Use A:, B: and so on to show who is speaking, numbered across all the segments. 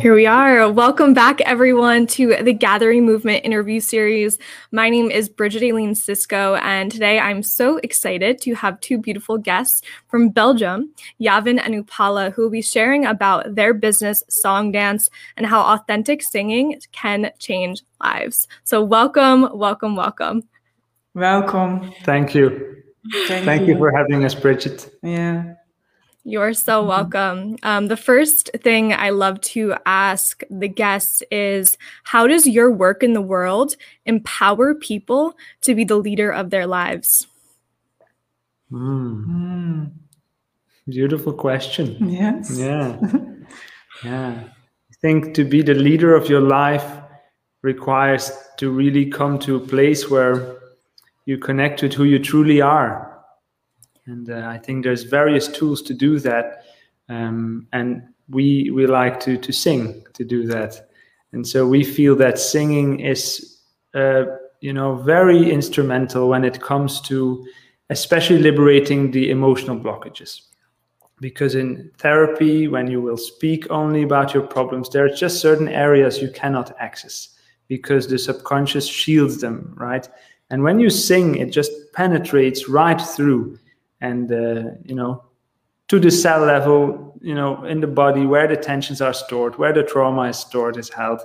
A: Here we are. Welcome back, everyone, to the Gathering Movement interview series. My name is Bridget Aileen Cisco, and today I'm so excited to have two beautiful guests from Belgium, Yavin and Upala, who will be sharing about their business, Songdance, and how authentic singing can change lives. So, welcome, welcome, welcome.
B: Welcome.
C: Thank you. Thank, Thank you. you for having us, Bridget.
B: Yeah.
A: You're so mm-hmm. welcome. Um, the first thing I love to ask the guests is how does your work in the world empower people to be the leader of their lives?
C: Mm. Mm. Beautiful question.
B: Yes.
C: Yeah. yeah. I think to be the leader of your life requires to really come to a place where you connect with who you truly are and uh, I think there's various tools to do that. Um, and we we like to to sing to do that. And so we feel that singing is uh, you know very instrumental when it comes to especially liberating the emotional blockages because in therapy when you will speak only about your problems there are just certain areas you cannot access because the subconscious shields them right and when you sing it just penetrates right through and uh, you know to the cell level you know in the body where the tensions are stored where the trauma is stored is held.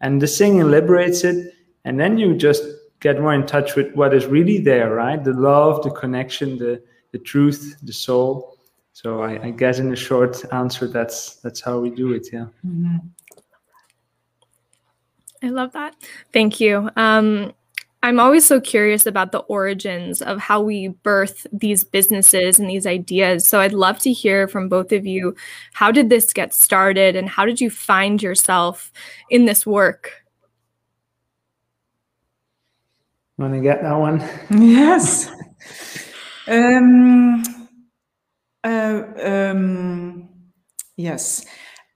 C: And the singing liberates it and then you just get more in touch with what is really there right? The love the connection the the truth the soul. So i, I guess in a short answer that's that's how we do it yeah. Mm-hmm.
A: i love that. Thank you. Um I'm always so curious about the origins of how we birth these businesses and these ideas. So I'd love to hear from both of you. How did this get started and how did you find yourself in this work?
C: Want to get that one?
B: Yes. um, uh, um, yes.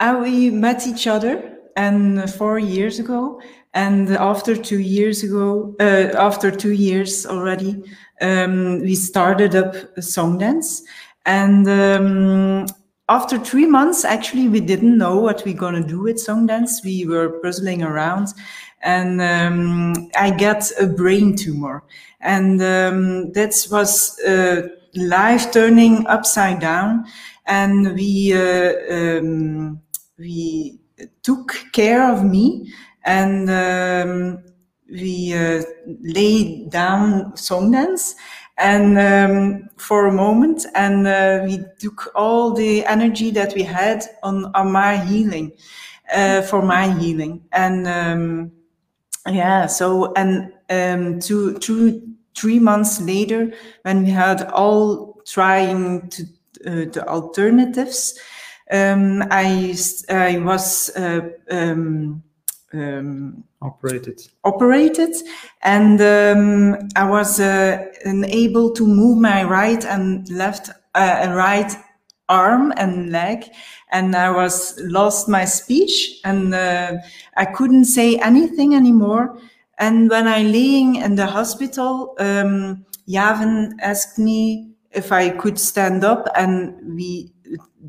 B: Uh, we met each other and four years ago and after two years ago, uh, after two years already, um, we started up Songdance. And um, after three months, actually, we didn't know what we are going to do with Songdance. We were puzzling around, and um, I got a brain tumor, and um, that was uh, life turning upside down. And we uh, um, we took care of me and um, we uh, lay down Songdance and um, for a moment. And uh, we took all the energy that we had on, on my healing uh, for my healing. And um, yeah so and um, two, two three months later when we had all trying to uh, the alternatives um, I, I was uh, um,
C: operated.
B: operated. And um, i was uh, unable to move my right and left uh, right arm and leg. And i was lost my speech. And uh, i couldn't say anything anymore. And when i laying in the hospital um, asked me if i could stand up. And we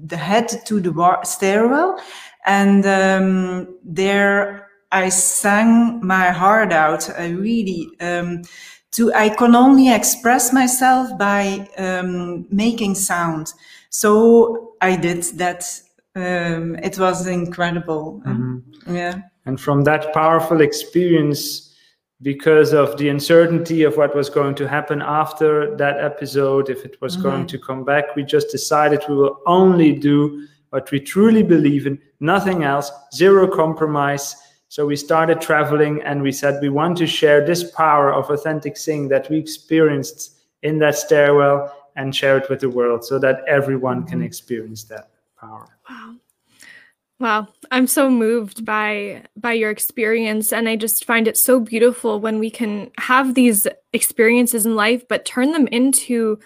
B: the head to the stairwell. And um, there I sang my heart out. I really um, to I can only express myself by um, making sound. So I did that. Um, it was incredible. Mm-hmm. Yeah.
C: And from that powerful experience, because of the uncertainty of what was going to happen after that episode, if it was mm-hmm. going to come back, we just decided we will only do what we truly believe in, nothing else, zero compromise so we started traveling and we said we want to share this power of authentic singing that we experienced in that stairwell and share it with the world so that everyone can mm-hmm. experience that power.
A: Wow. Wow, I'm so moved by by your experience and I just find it so beautiful when we can have these experiences in life but turn them into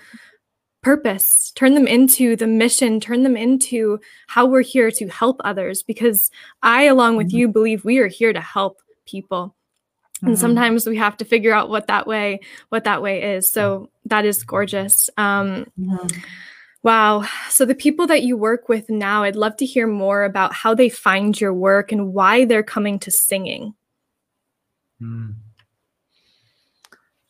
A: purpose, turn them into the mission, turn them into how we're here to help others. Because I, along with mm-hmm. you, believe we are here to help people. Mm-hmm. And sometimes we have to figure out what that way, what that way is. So that is gorgeous. Um, mm-hmm. Wow. So, the people that you work with now, I'd love to hear more about how they find your work and why they're coming to singing.
C: Mm.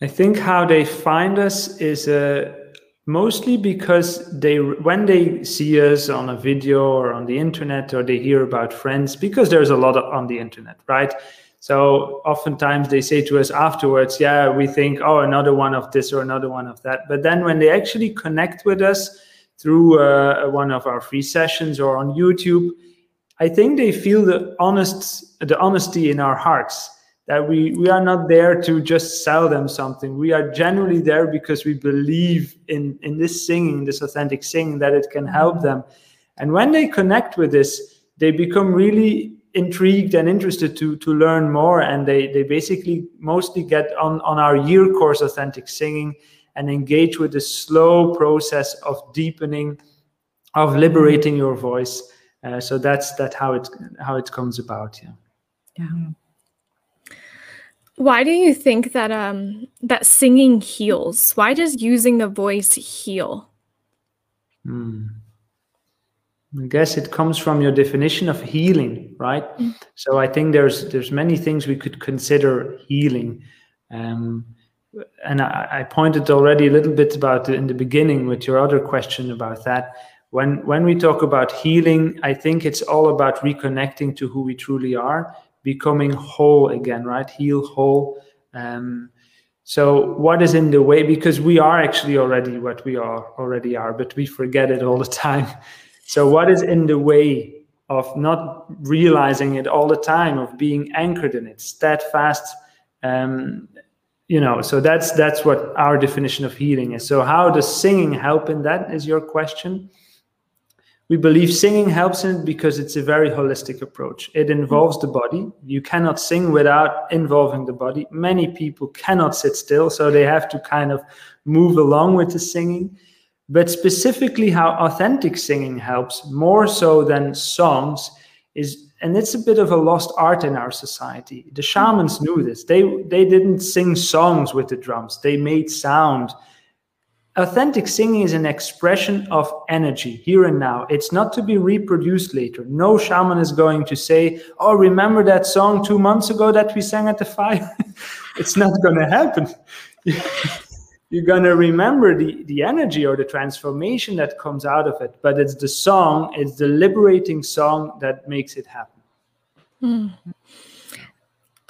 C: I think how they find us is uh, mostly because they, when they see us on a video or on the internet or they hear about friends, because there's a lot on the internet, right? So oftentimes they say to us afterwards, yeah, we think, oh, another one of this or another one of that. But then when they actually connect with us, through uh, one of our free sessions or on YouTube, I think they feel the honest the honesty in our hearts that we we are not there to just sell them something. We are genuinely there because we believe in in this singing, this authentic singing, that it can help them. And when they connect with this, they become really intrigued and interested to to learn more. And they they basically mostly get on on our year course, authentic singing and engage with the slow process of deepening, of liberating your voice. Uh, so that's that how it how it comes about. Yeah.
B: Yeah. Mm-hmm.
A: Why do you think that um that singing heals? Why does using the voice heal?
C: Hmm. I guess it comes from your definition of healing, right? Mm. So I think there's there's many things we could consider healing. Um, and I, I, pointed already a little bit about in the beginning with your other question about that. When when we talk about healing, I think it's all about reconnecting to who we truly are, becoming whole again, right? Heal whole. Um, so what is in the way? Because we are actually already what we are already are, but we forget it all the time. So what is in the way of not realizing it all the time, of being anchored in it, steadfast, um, you know so that's that's what our definition of healing is so how does singing help in that is your question we believe singing helps in it because it's a very holistic approach it involves the body you cannot sing without involving the body many people cannot sit still so they have to kind of move along with the singing but specifically how authentic singing helps more so than songs is and it's a bit of a lost art in our society. The shamans knew this. They they didn't sing songs with the drums. They made sound. Authentic singing is an expression of energy here and now. It's not to be reproduced later. No shaman is going to say, "Oh, remember that song 2 months ago that we sang at the fire?" it's not going to happen. you're going to remember the, the energy or the transformation that comes out of it. But it's the song, it's the liberating song that makes it happen.
A: Hmm.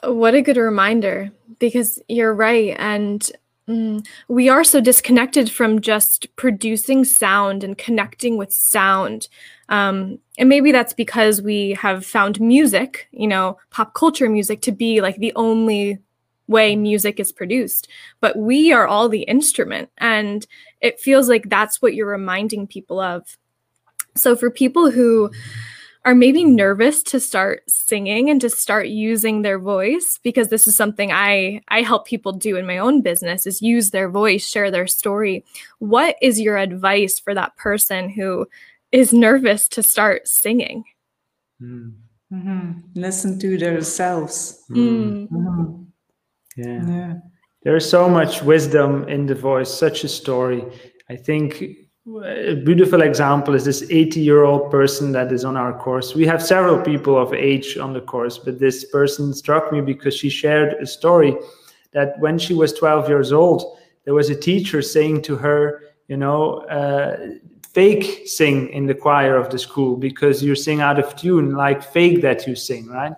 A: What a good reminder, because you're right. And mm, we are so disconnected from just producing sound and connecting with sound. Um, and maybe that's because we have found music, you know, pop culture music to be like the only way music is produced, but we are all the instrument. And it feels like that's what you're reminding people of. So for people who are maybe nervous to start singing and to start using their voice because this is something I I help people do in my own business is use their voice, share their story. What is your advice for that person who is nervous to start singing?
B: Mm. Mm-hmm. Listen to themselves.
A: Mm. Mm-hmm.
C: Yeah. yeah. There is so much wisdom in the voice, such a story. I think a beautiful example is this 80 year old person that is on our course. We have several people of age on the course, but this person struck me because she shared a story that when she was 12 years old, there was a teacher saying to her, you know, uh, fake sing in the choir of the school because you sing out of tune, like fake that you sing, right?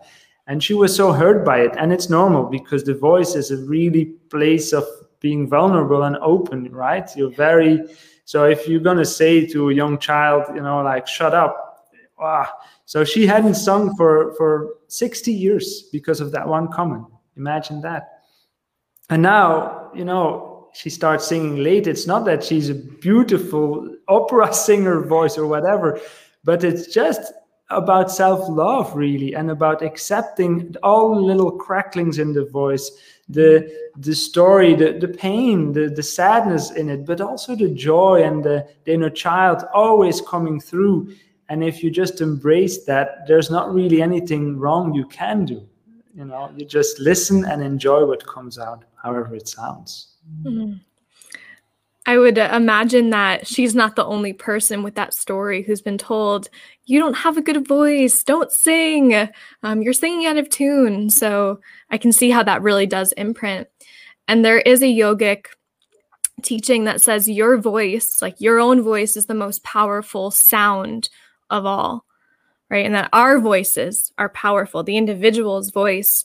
C: and she was so hurt by it and it's normal because the voice is a really place of being vulnerable and open right you're very so if you're to say to a young child you know like shut up ah. so she hadn't sung for for 60 years because of that one comment. Imagine that. And now you know she starts singing late. It's not that she's a beautiful opera singer voice or whatever but it's just about self-love really and about accepting all the little cracklings in the voice the the story the, the pain the, the sadness in it but also the joy and the, the inner child always coming through. And if you just embrace that there's not really anything wrong you can do. You know you just listen and enjoy what comes out however it sounds.
A: Mm-hmm. I would imagine that she's not the only person with that story who's been told, you don't have a good voice, don't sing, um, you're singing out of tune. So I can see how that really does imprint. And there is a yogic teaching that says your voice, like your own voice, is the most powerful sound of all, right? And that our voices are powerful, the individual's voice.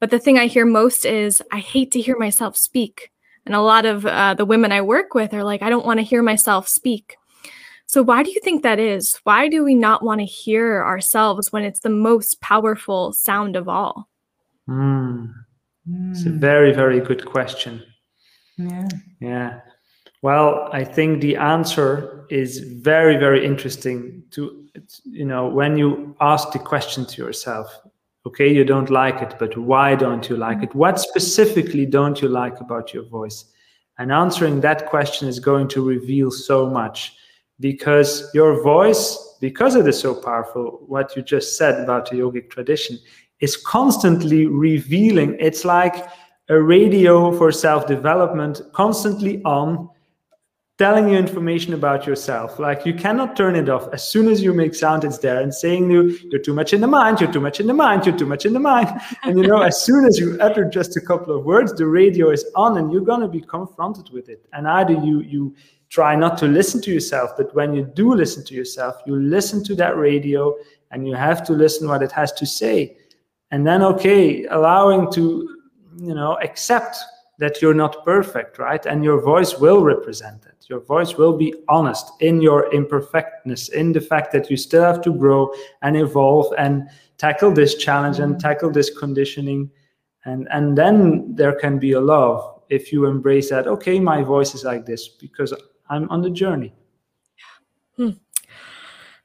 A: But the thing I hear most is, I hate to hear myself speak. And a lot of uh, the women I work with are like, I don't want to hear myself speak. So, why do you think that is? Why do we not want to hear ourselves when it's the most powerful sound of all?
C: Mm. It's a very, very good question.
B: Yeah.
C: Yeah. Well, I think the answer is very, very interesting to, you know, when you ask the question to yourself, okay, you don't like it, but why don't you like mm. it? What specifically don't you like about your voice? And answering that question is going to reveal so much because your voice, because it is so powerful, what you just said about the yogic tradition, is constantly revealing. It's like a radio for self development, constantly on, telling you information about yourself. Like you cannot turn it off. As soon as you make sound, it's there and saying you, you're too much in the mind, you're too much in the mind, you're too much in the mind. And you know, as soon as you utter just a couple of words, the radio is on and you're gonna be confronted with it. And either you you try not to listen to yourself, but when you do listen to yourself, you listen to that radio and you have to listen what it has to say. And then okay, allowing to you know accept that you're not perfect right? And your voice will represent it. Your voice will be honest in your imperfectness in the fact that you still have to grow and evolve and tackle this challenge and mm. tackle this conditioning. And and then there can be a love if you embrace that okay my voice is like this because i'm on the journey.
A: Hmm.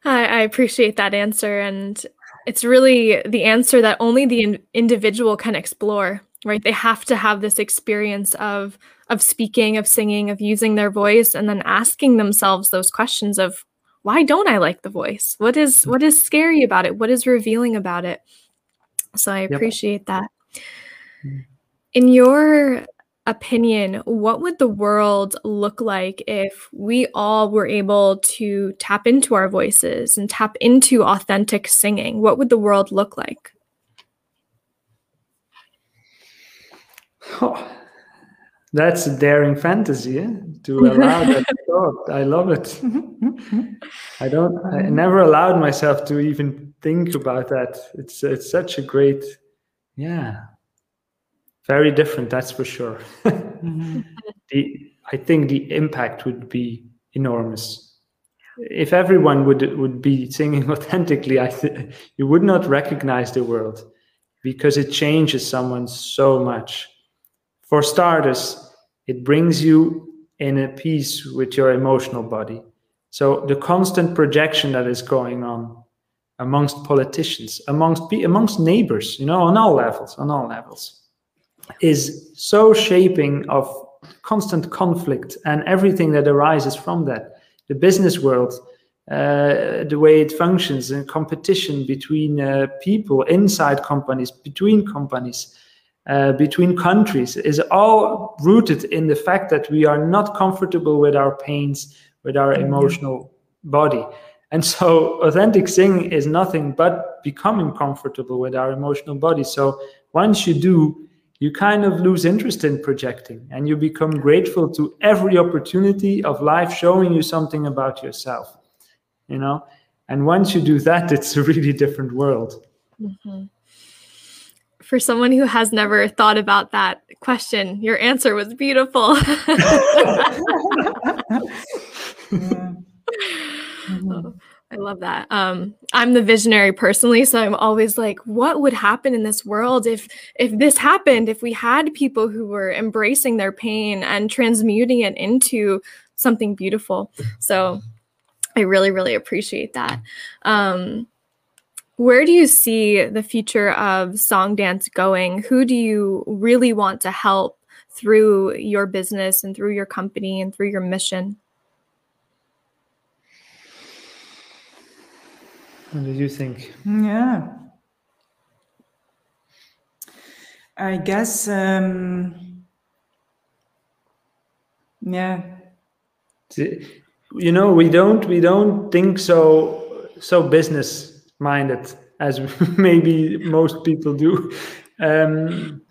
A: I, I appreciate that answer and it's really the answer that only the in- individual can explore right? They have to have this experience of of speaking of singing of using their voice and then asking themselves those questions of why don't i like the voice? What is what is scary about it? What is revealing about it? So i appreciate yep. that. Mm. in your opinion what would the world look like if we all were able to tap into our voices and tap into authentic singing? What would the world look like
C: Oh, that's a daring fantasy eh? to allow that thought. I love it. I don't. I never allowed myself to even think about that. It's it's such a great, yeah, very different. That's for sure. mm-hmm. the I think the impact would be enormous. If everyone would would be singing authentically, I th- you would not recognize the world because it changes someone so much for starters, it brings you in a peace with your emotional body. So the constant projection that is going on amongst politicians, amongst amongst neighbors, you know, on all levels, on all levels, is so shaping of constant conflict and everything that arises from that. The business world, uh, the way it functions, and competition between uh, people inside companies, between companies, uh, between countries is all rooted in the fact that we are not comfortable with our pains, with our mm-hmm. emotional body. And so, authentic singing is nothing but becoming comfortable with our emotional body. So, once you do, you kind of lose interest in projecting and you become grateful to every opportunity of life showing you something about yourself, you know? And once you do that, it's a really different world. Mm-hmm
A: for someone who has never thought about that question, your answer was beautiful. oh, I love that. Um, I'm the visionary personally, so I'm always like, what would happen in this world if if this happened? If we had people who were embracing their pain and transmuting it into something beautiful. So I really, really appreciate that. Um, where do you see the future of Songdance going? Who do you really want to help through your business and through your company and through your mission?
C: What do you think?
B: Yeah. I guess, um, yeah,
C: you know we don't we don't think so so business minded as maybe most people do um,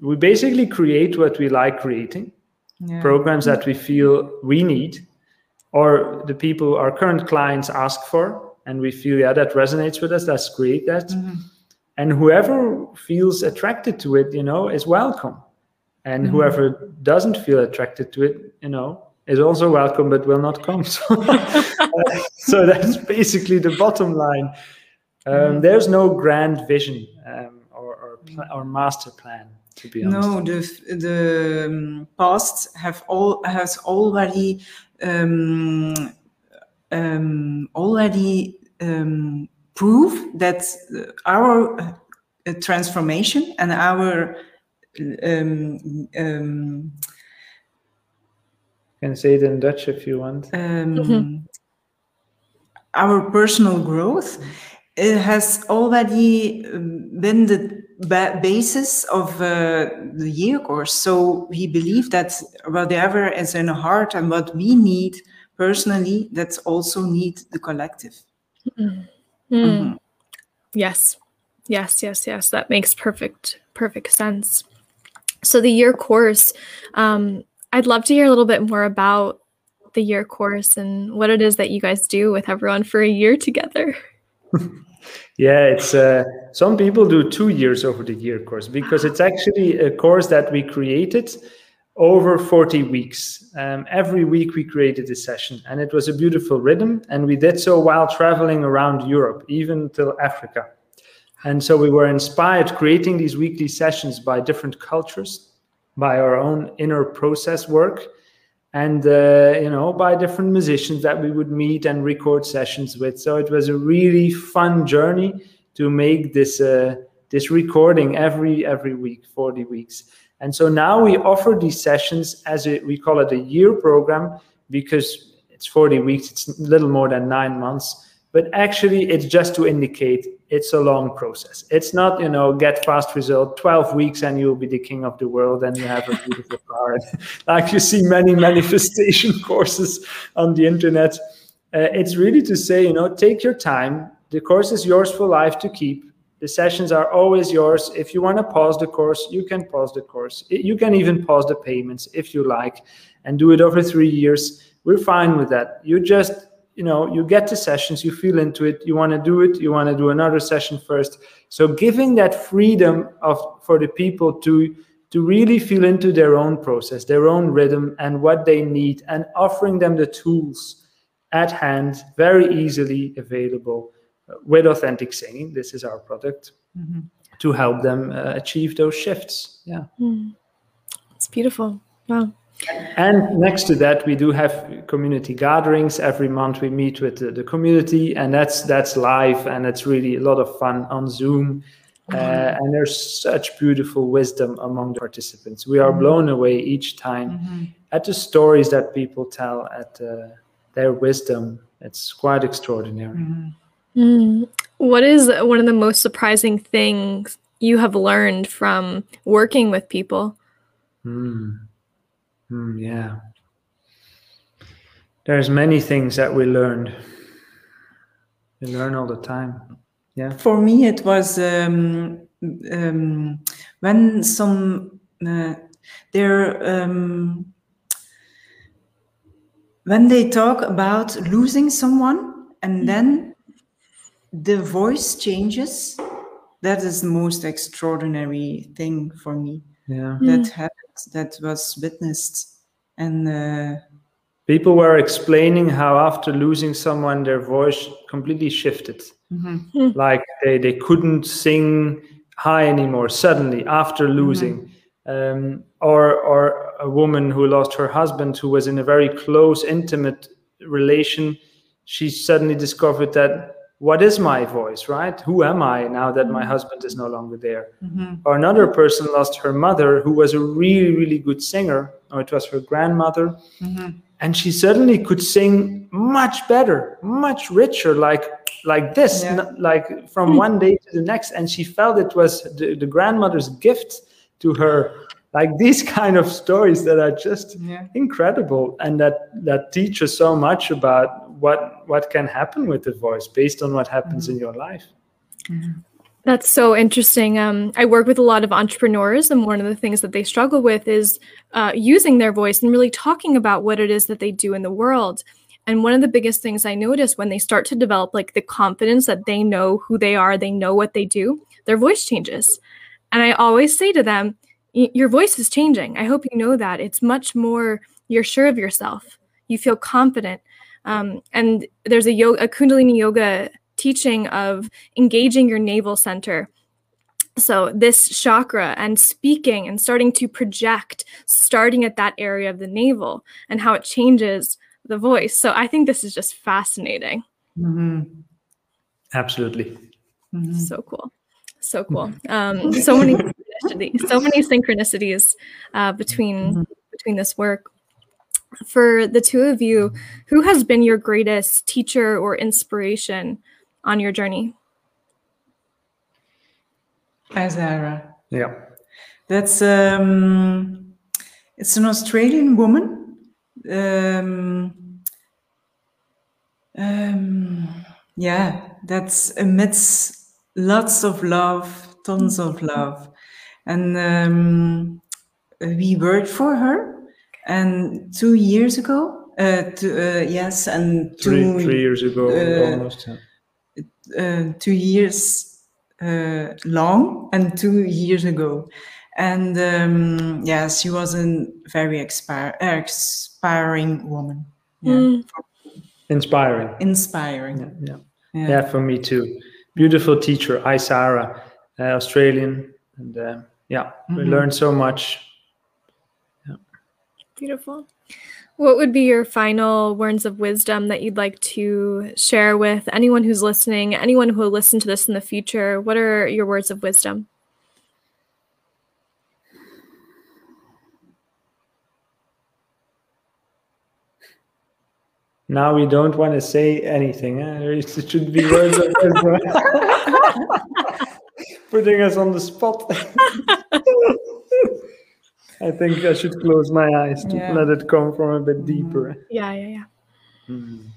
C: we basically create what we like creating yeah. programs that we feel we need or the people our current clients ask for and we feel yeah that resonates with us let's create that mm-hmm. and whoever feels attracted to it you know is welcome and mm-hmm. whoever doesn't feel attracted to it you know is also welcome but will not come so, so that's basically the bottom line um, there's no grand vision um, or, or, or master plan to be honest.
B: No, the the um, past have all has already um, um, already um, proved that our uh, transformation and our um, um,
C: can say it in Dutch if you want.
B: Um, mm-hmm. Our personal growth it has already been the basis of uh, the year course. So we believe that whatever is in the heart and what we need personally, that's also need the collective.
A: Mm. Mm-hmm. Yes, yes, yes, yes. That makes perfect, perfect sense. So the year course, um, I'd love to hear a little bit more about the year course and what it is that you guys do with everyone for a year together.
C: Yeah, it's uh, some people do two years over the year course because it's actually a course that we created over 40 weeks. Um, every week we created a session, and it was a beautiful rhythm. And we did so while traveling around Europe, even till Africa. And so we were inspired creating these weekly sessions by different cultures, by our own inner process work and uh, you know by different musicians that we would meet and record sessions with. So it was a really fun journey to make this uh, this recording every every week 40 weeks. And so now we offer these sessions as a, we call it a year program because it's 40 weeks it's a little more than nine months. But actually it's just to indicate it's a long process. It's not you know get fast result 12 weeks and you'll be the king of the world and you have a beautiful car. Like you see many manifestation courses on the internet. Uh, it's really to say you know take your time. The course is yours for life to keep. The sessions are always yours. If you want to pause the course you can pause the course. You can even pause the payments if you like and do it over three years. We're fine with that. You just you know you get to sessions you feel into it you want to do it you want to do another session first. So giving that freedom of for the people to to really feel into their own process their own rhythm and what they need and offering them the tools at hand very easily available uh, with authentic singing. This is our product mm-hmm. to help them uh, achieve those shifts. Yeah. Mm.
A: it's beautiful. Wow
C: and next to that, we do have community gatherings. Every month we meet with the, the community, and that's that's live, and it's really a lot of fun on Zoom. Uh, and there's such beautiful wisdom among the participants. We are blown away each time mm-hmm. at the stories that people tell, at uh, their wisdom. It's quite extraordinary.
A: Mm. What is one of the most surprising things you have learned from working with people?
C: Mm. Mm, yeah. There's many things that we learned. We learn all the time. Yeah.
B: For me, it was um, um, when some uh, there um, when they talk about losing someone and then the voice changes. That is the most extraordinary thing for me.
C: Yeah.
B: That mm. happened that was witnessed and uh,
C: people were explaining how after losing someone their voice completely shifted mm-hmm. Hmm. like they, they couldn't sing high anymore suddenly after mm-hmm. losing mm-hmm. um, or or a woman who lost her husband who was in a very close intimate relation she suddenly discovered that what is my voice, right? Who am I now that my mm-hmm. husband is no longer there? Mm-hmm. Or another person lost her mother, who was a really, really good singer, or it was her grandmother. Mm-hmm. And she suddenly could sing much better, much richer, like like this, yeah. n- like from mm-hmm. one day to the next. And she felt it was the, the grandmother's gift to her like these kind of stories that are just
B: Yeah.
C: incredible and that that teach us so much about what what can happen with the voice based on what happens in your life
A: That's so interesting. Um, I work with a lot of entrepreneurs, and one of the things that they struggle with is uh, using their voice and really talking about what it is that they do in the world. And one of the biggest things I notice when they start to develop like the confidence that they know who they are, they know what they do, their voice changes. And I always say to them, Your voice is changing. I hope you know that. It's much more, you're sure of yourself. You feel confident. Um, and there's a, yoga, a Kundalini yoga teaching of engaging your navel center. So, this chakra and speaking and starting to project, starting at that area of the navel and how it changes the voice. So, I think this is just fascinating.
B: Mhm.
C: absolutely
B: Mhm.
A: So cool. So cool. Um, so many synchronicities, so many synchronicities uh, between between this work. For the two of you, who has been your greatest teacher or inspiration on your journey?
B: Isira.
C: yeah
B: That's um, it's an Australian woman. Um, um, yeah, that's emits lots of love, tons of love, and um, we worked for her. And two years ago, uh, two, uh, yes, and
C: three,
B: two
C: three years ago
B: uh,
C: almost yeah.
B: uh, two years uh, long and two years ago. And um, yes, she was a very expire, uh, inspiring woman. Yeah.
A: Mm,
C: inspiring
B: Inspiring.
C: yeah, yeah
B: Yeah.
C: yeah for me too beautiful teacher Isira, uh, australian and uh, yeah we
B: Mhm.
C: learned so much
A: beautiful. What would be your final words of wisdom that you'd like to share with anyone who's listening, anyone who will listen to this in the future? What are your words of wisdom?
C: now we don't want to say anything eh? it should be words of wisdom. putting us on the spot i think i should close my eyes to
B: Yeah.
C: let it come from a bit deeper
A: Yeah, yeah, yeah.
C: Mm.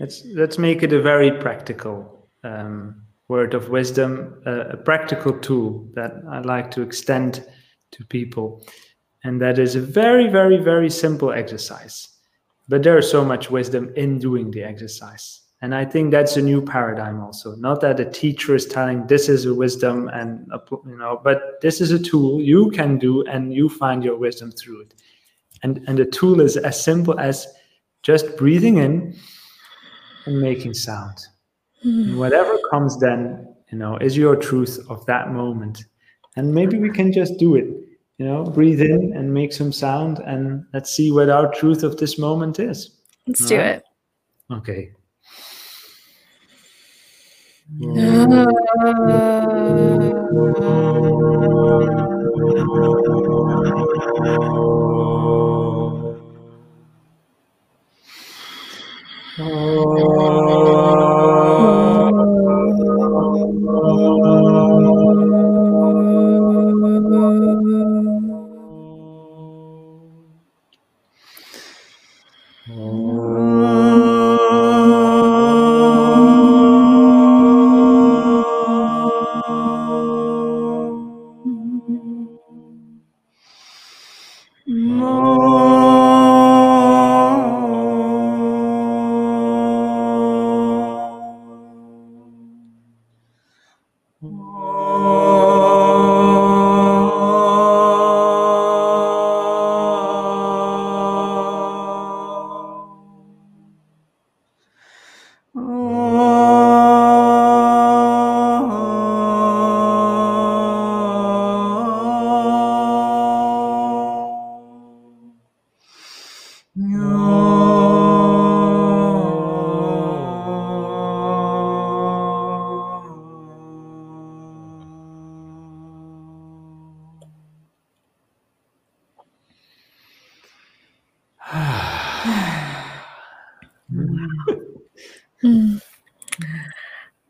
C: Let's let's make it a very practical um, word of wisdom, uh, a practical tool that I like to extend to people, and that is a very very very simple exercise. But there is so much wisdom in doing the exercise, and I think that's a new paradigm also. Not that a teacher is telling this is a wisdom and appl- you know, but this is a tool you can do, and you find your wisdom through it. And and the tool is as simple as just breathing in and making sound. And hmm. whatever comes then, you know, is your truth of that moment. And maybe we can just do it, you know breathe in and make some sound and let's see what our truth of this moment is
A: let's All do
C: right?
A: it
C: okay oh.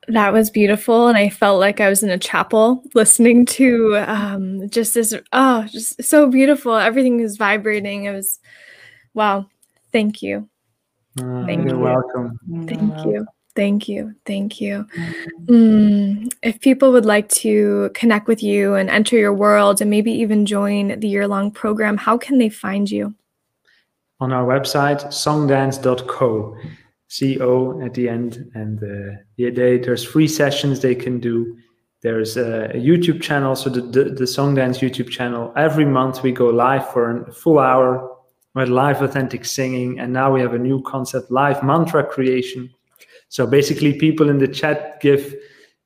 A: That was beautiful. And I felt like I was in a chapel listening to um, just this, oh, just so beautiful. Everything is vibrating. It was, wow. Thank you.
C: Uh,
A: Thank
C: you're
A: you.
C: welcome.
A: Thank you. Thank you. Thank you. Mm, if people would like to connect with you and enter your world and maybe even join the year long program, how can they find you?
C: On our website, songdance.co, co at the end, and uh, yeah, they, there's free sessions they can do. There's a, a YouTube channel, so the, the the Songdance YouTube channel. Every month we go live for a full hour with live authentic singing, and now we have a new concept, live mantra creation. So basically, people in the chat give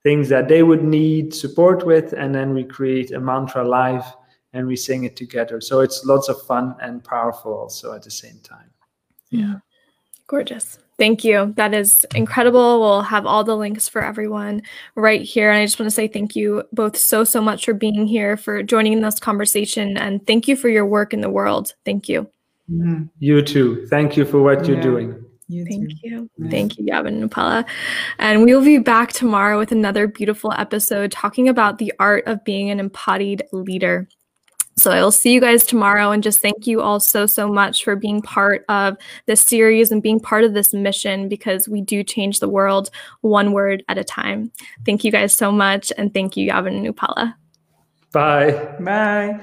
C: things that they would need support with, and then we create a mantra live and we sing it together. So it's lots of fun and powerful also at the same time. Yeah.
A: Gorgeous. Thank you. That is incredible. We'll have all the links for everyone right here. And I just want to say thank you both so, so much for being here, for joining in this conversation, and thank you for your work in the world. Thank you.
B: Mm,
C: You too. Thank you for what you're doing.
B: you
A: Thank
B: too.
A: you.
B: Yes.
A: Thank you, Yavin and Upala. And we will be back tomorrow with another beautiful episode talking about the art of being an embodied leader. So I will see you guys tomorrow and just thank you all so, so much for being part of this series and being part of this mission because we do change the world one word at a time. Thank you guys so much. And thank you, Yavin and Upala.
C: Bye.
B: Bye.